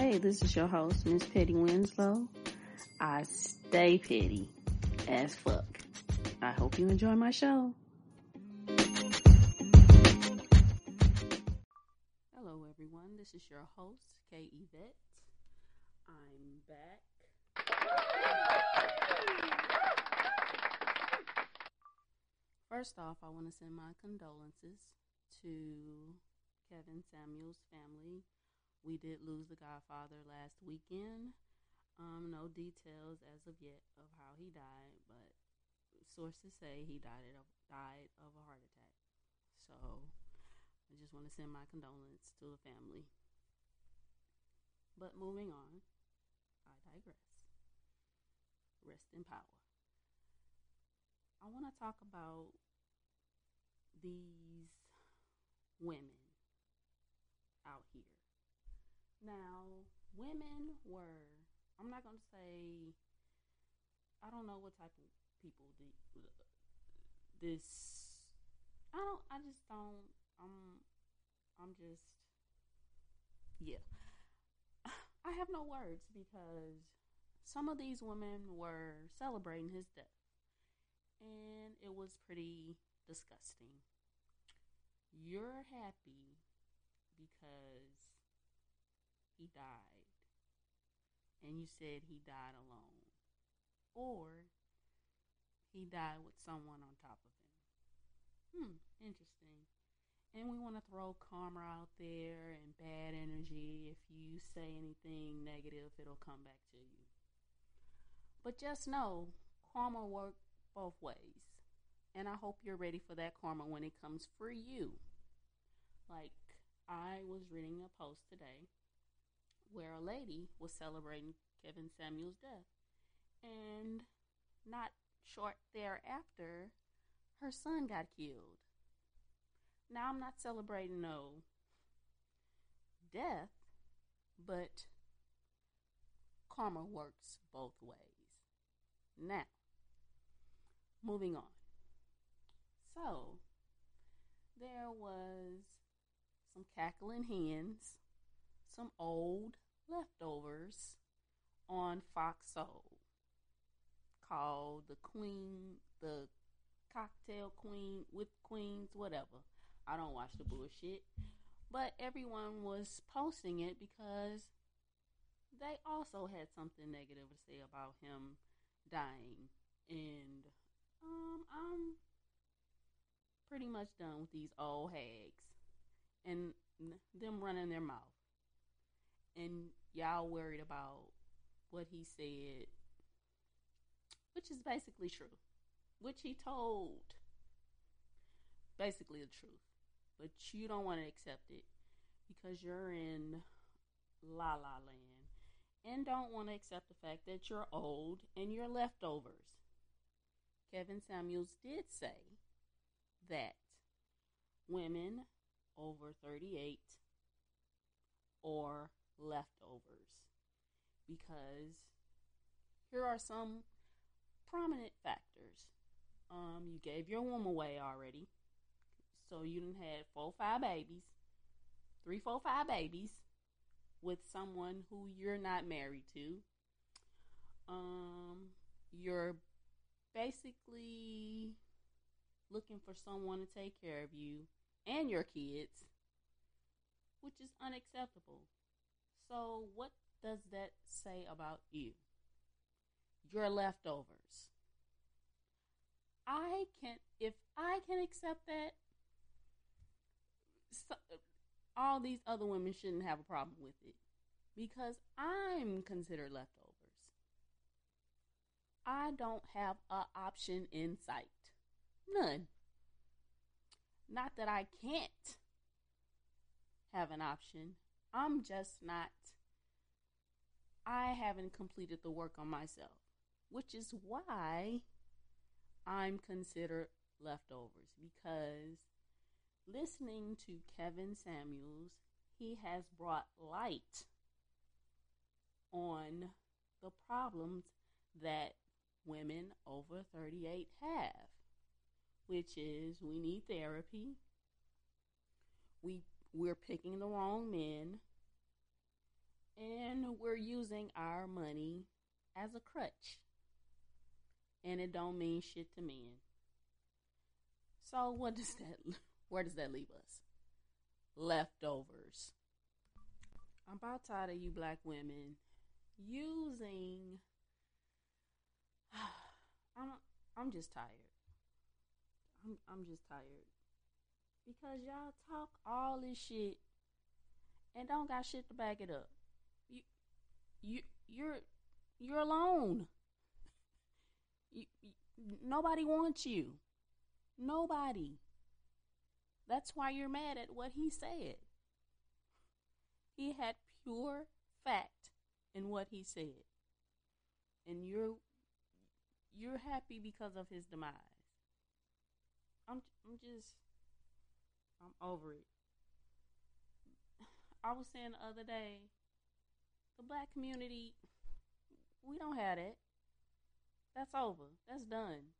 Hey, this is your host, Miss Petty Winslow. I stay petty as fuck. I hope you enjoy my show. Hello, everyone. This is your host, Kay Yvette. I'm back. First off, I want to send my condolences to Kevin Samuels' family. We did lose the Godfather last weekend. Um, no details as of yet of how he died, but sources say he died of died of a heart attack. So I just want to send my condolences to the family. But moving on, I digress. Rest in power. I want to talk about these women out here. Now, women were, I'm not going to say, I don't know what type of people the, this, I don't, I just don't, I'm, I'm just, yeah. I have no words because some of these women were celebrating his death. And it was pretty disgusting. You're happy because he died and you said he died alone or he died with someone on top of him. Hmm, interesting. And we want to throw karma out there and bad energy. If you say anything negative, it'll come back to you. But just know karma works both ways. And I hope you're ready for that karma when it comes for you. Like, I was reading a post today where a lady was celebrating Kevin Samuel's death. And not short thereafter, her son got killed. Now, I'm not celebrating no death, but karma works both ways. Now, moving on. So, there was some cackling hens, some old leftovers on Fox Soul called the Queen, the Cocktail Queen with Queens, whatever. I don't watch the bullshit. But everyone was posting it because they also had something negative to say about him dying. And um, I'm pretty much done with these old hags and them running their mouth. And y'all worried about what he said, which is basically true, which he told basically the truth. But you don't want to accept it because you're in la la land and don't want to accept the fact that you're old and you're leftovers. Kevin Samuels did say that women over 38 or leftovers because here are some prominent factors. Um, you gave your womb away already, so you didn't had four, five babies, three, four, five babies with someone who you're not married to. Um, you're basically looking for someone to take care of you and your kids, which is unacceptable. So, what does that say about you? Your leftovers. I can, if I can accept that, so, all these other women shouldn't have a problem with it because I'm considered leftovers. I don't have an option in sight. None. Not that I can't have an option. I'm just not, I haven't completed the work on myself, which is why I'm considered leftovers because listening to Kevin Samuels, he has brought light on the problems that women over 38 have which is we need therapy. We we're picking the wrong men. and we're using our money as a crutch. And it don't mean shit to men. So what does that where does that leave us? Leftovers. I'm about tired of you black women using I'm I'm just tired. I'm I'm just tired. Because y'all talk all this shit and don't got shit to back it up. You you you're you're alone. You, you, nobody wants you. Nobody. That's why you're mad at what he said. He had pure fact in what he said. And you're you're happy because of his demise. I'm I'm just I'm over it. I was saying the other day, the black community, we don't have it. That's over. That's done.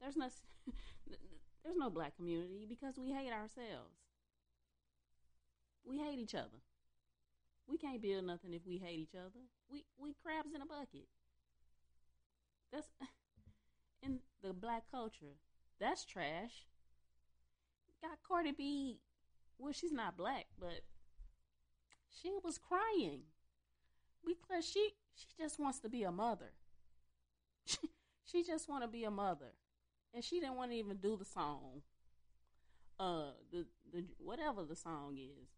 There's no there's no black community because we hate ourselves. We hate each other. We can't build nothing if we hate each other. We we crabs in a bucket. That's in the black culture. That's trash. Got Cardi B. Well, she's not black, but she was crying because she she just wants to be a mother. she just want to be a mother, and she didn't want to even do the song. Uh, the the whatever the song is,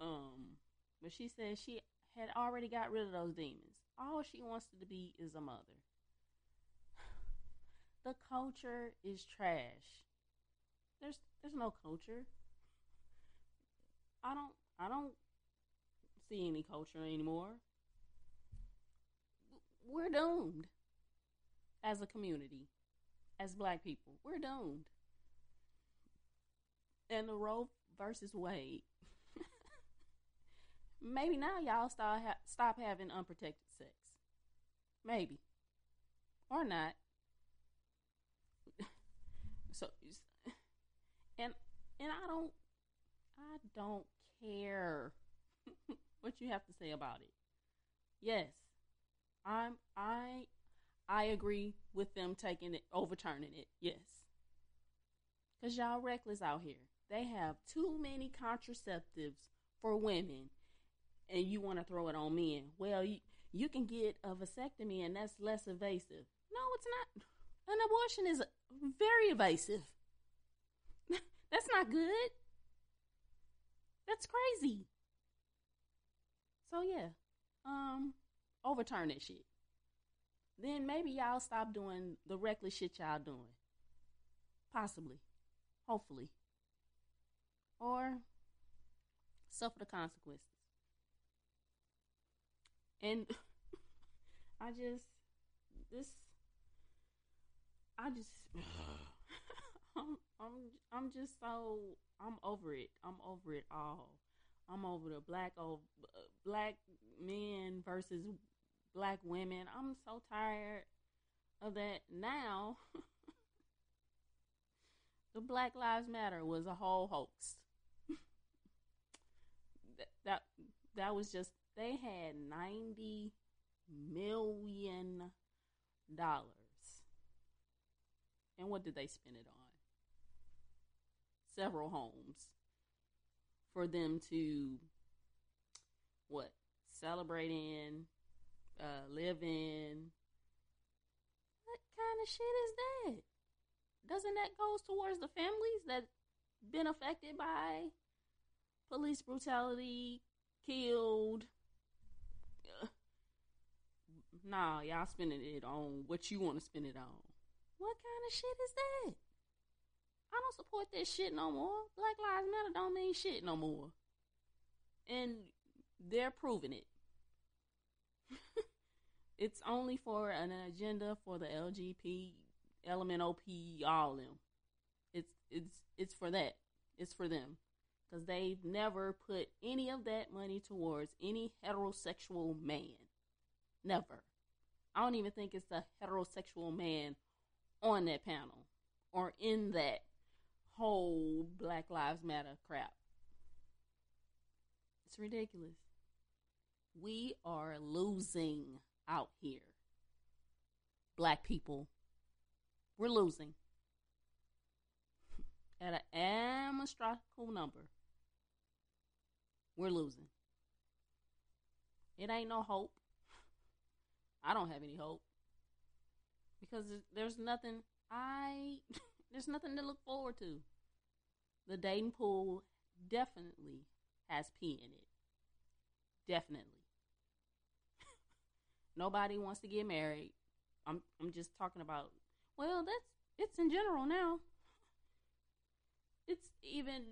um, but she said she had already got rid of those demons. All she wants to be is a mother. The culture is trash. There's there's no culture. I don't I don't see any culture anymore. We're doomed as a community, as black people. We're doomed. And the Roe versus Wade. Maybe now y'all start ha- stop having unprotected sex. Maybe. Or not. so and I don't I don't care what you have to say about it. Yes, I'm I I agree with them taking it overturning it. Yes. Cuz y'all reckless out here. They have too many contraceptives for women and you want to throw it on men. Well, you, you can get a vasectomy and that's less invasive. No, it's not. An abortion is very invasive. That's not good. That's crazy. So yeah, um, overturn that shit. Then maybe y'all stop doing the reckless shit y'all doing. Possibly, hopefully, or suffer the consequences. And I just this I just I'm I'm I'm just so I'm over it. I'm over it all. I'm over the black old black men versus black women. I'm so tired of that. Now, the Black Lives Matter was a whole hoax. that, that that was just they had 90 million dollars. And what did they spend it on? Several homes for them to what celebrate in, uh, live in. What kind of shit is that? Doesn't that goes towards the families that been affected by police brutality, killed? Uh, nah, y'all spending it on what you want to spend it on. What kind of shit is that? I don't support that shit no more. Black Lives Matter don't mean shit no more. And they're proving it. it's only for an agenda for the LGP, LMNOP, all them. It's it's it's for that. It's for them because they've never put any of that money towards any heterosexual man. Never. I don't even think it's a heterosexual man on that panel or in that whole Black Lives Matter crap. It's ridiculous. We are losing out here. Black people, we're losing at an astronomical number. We're losing. It ain't no hope. I don't have any hope because there's nothing I there's nothing to look forward to. The dating pool definitely has pee in it. Definitely. Nobody wants to get married. I'm I'm just talking about well, that's it's in general now. It's even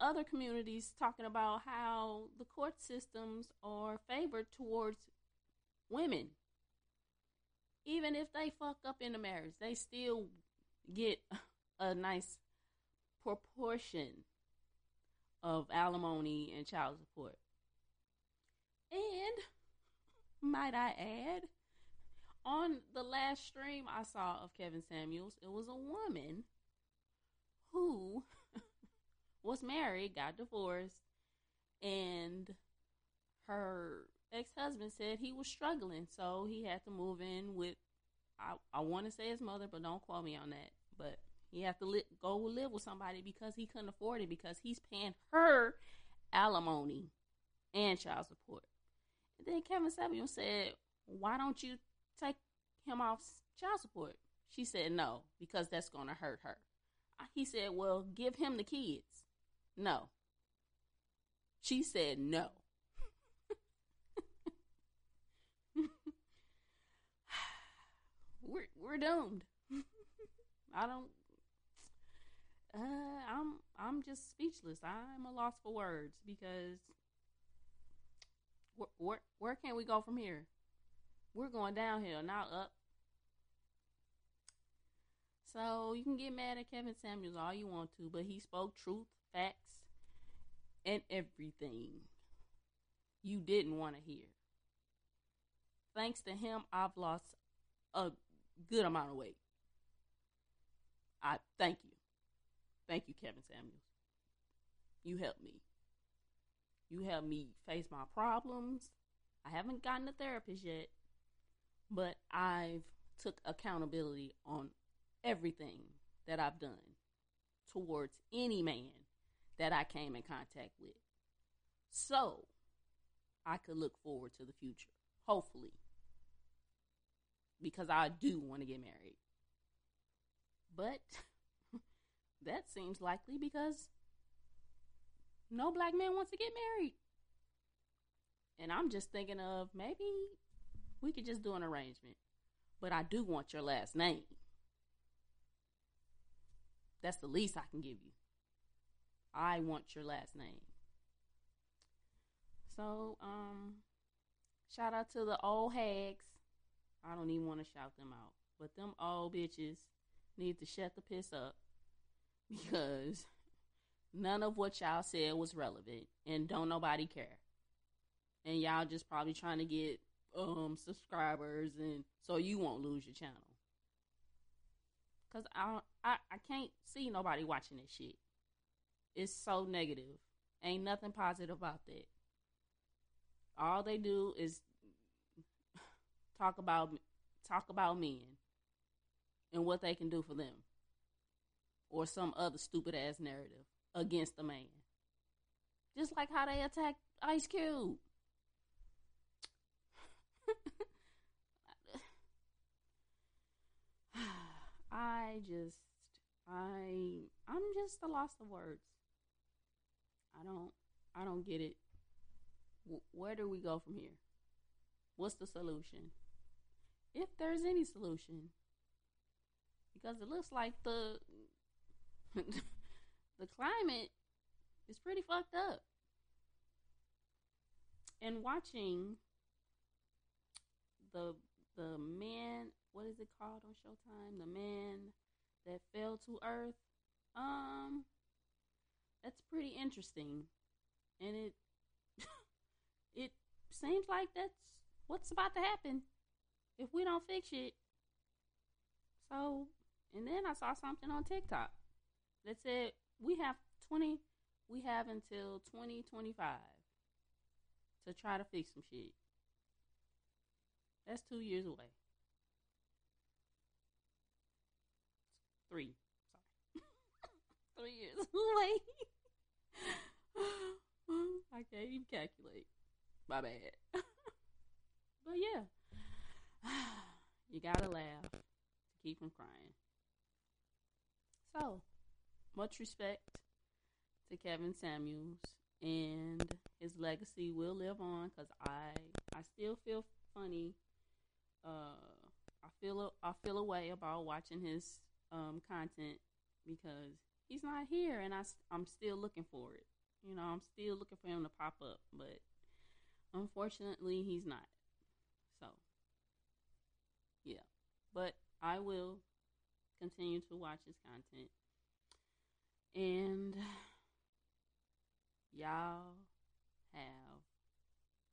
other communities talking about how the court systems are favored towards women. Even if they fuck up in the marriage, they still get a nice proportion of alimony and child support. And might I add, on the last stream I saw of Kevin Samuels, it was a woman who was married, got divorced, and her ex husband said he was struggling, so he had to move in with I, I want to say his mother, but don't quote me on that. But he had to li- go live with somebody because he couldn't afford it because he's paying her alimony and child support. And then Kevin Samuel said, "Why don't you take him off child support?" She said, "No, because that's going to hurt her." He said, "Well, give him the kids." No. She said no. We're we're doomed. I don't. Uh, I'm I'm just speechless. I'm a loss for words because where where, where can we go from here? We're going downhill, not up. So you can get mad at Kevin Samuels all you want to, but he spoke truth, facts, and everything you didn't want to hear. Thanks to him, I've lost a good amount of weight. I thank you. Thank you, Kevin Samuels. You helped me. You helped me face my problems. I haven't gotten a therapist yet, but I've took accountability on everything that I've done towards any man that I came in contact with. So I could look forward to the future, hopefully because I do want to get married. But that seems likely because no black man wants to get married. And I'm just thinking of maybe we could just do an arrangement. But I do want your last name. That's the least I can give you. I want your last name. So, um, shout out to the old hags I don't even want to shout them out. But them old bitches need to shut the piss up because none of what y'all said was relevant and don't nobody care. And y'all just probably trying to get um subscribers and so you won't lose your channel. Cause I I I can't see nobody watching this shit. It's so negative. Ain't nothing positive about that. All they do is talk about talk about men and what they can do for them or some other stupid ass narrative against a man. Just like how they attacked Ice Cube. I just I I'm just a loss of words. I don't I don't get it. Where do we go from here? What's the solution? If there's any solution. Because it looks like the the climate is pretty fucked up. And watching the the man, what is it called on Showtime? The man that fell to earth. Um that's pretty interesting. And it it seems like that's what's about to happen if we don't fix it. So, and then I saw something on TikTok that said we have 20, we have until 2025 to try to fix some shit. That's two years away. Three. Sorry. Three years away. I can't even calculate. My bad. but yeah. You gotta laugh to keep from crying. So, much respect to Kevin Samuels and his legacy will live on because I I still feel funny. Uh, I feel a, I feel a way about watching his um, content because he's not here, and I I'm still looking for it. You know, I'm still looking for him to pop up, but unfortunately, he's not. So, yeah. But I will continue to watch his content. And y'all have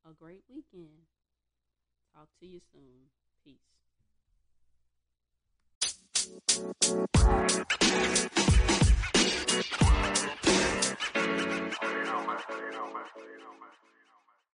a great weekend. Talk to you soon. Peace.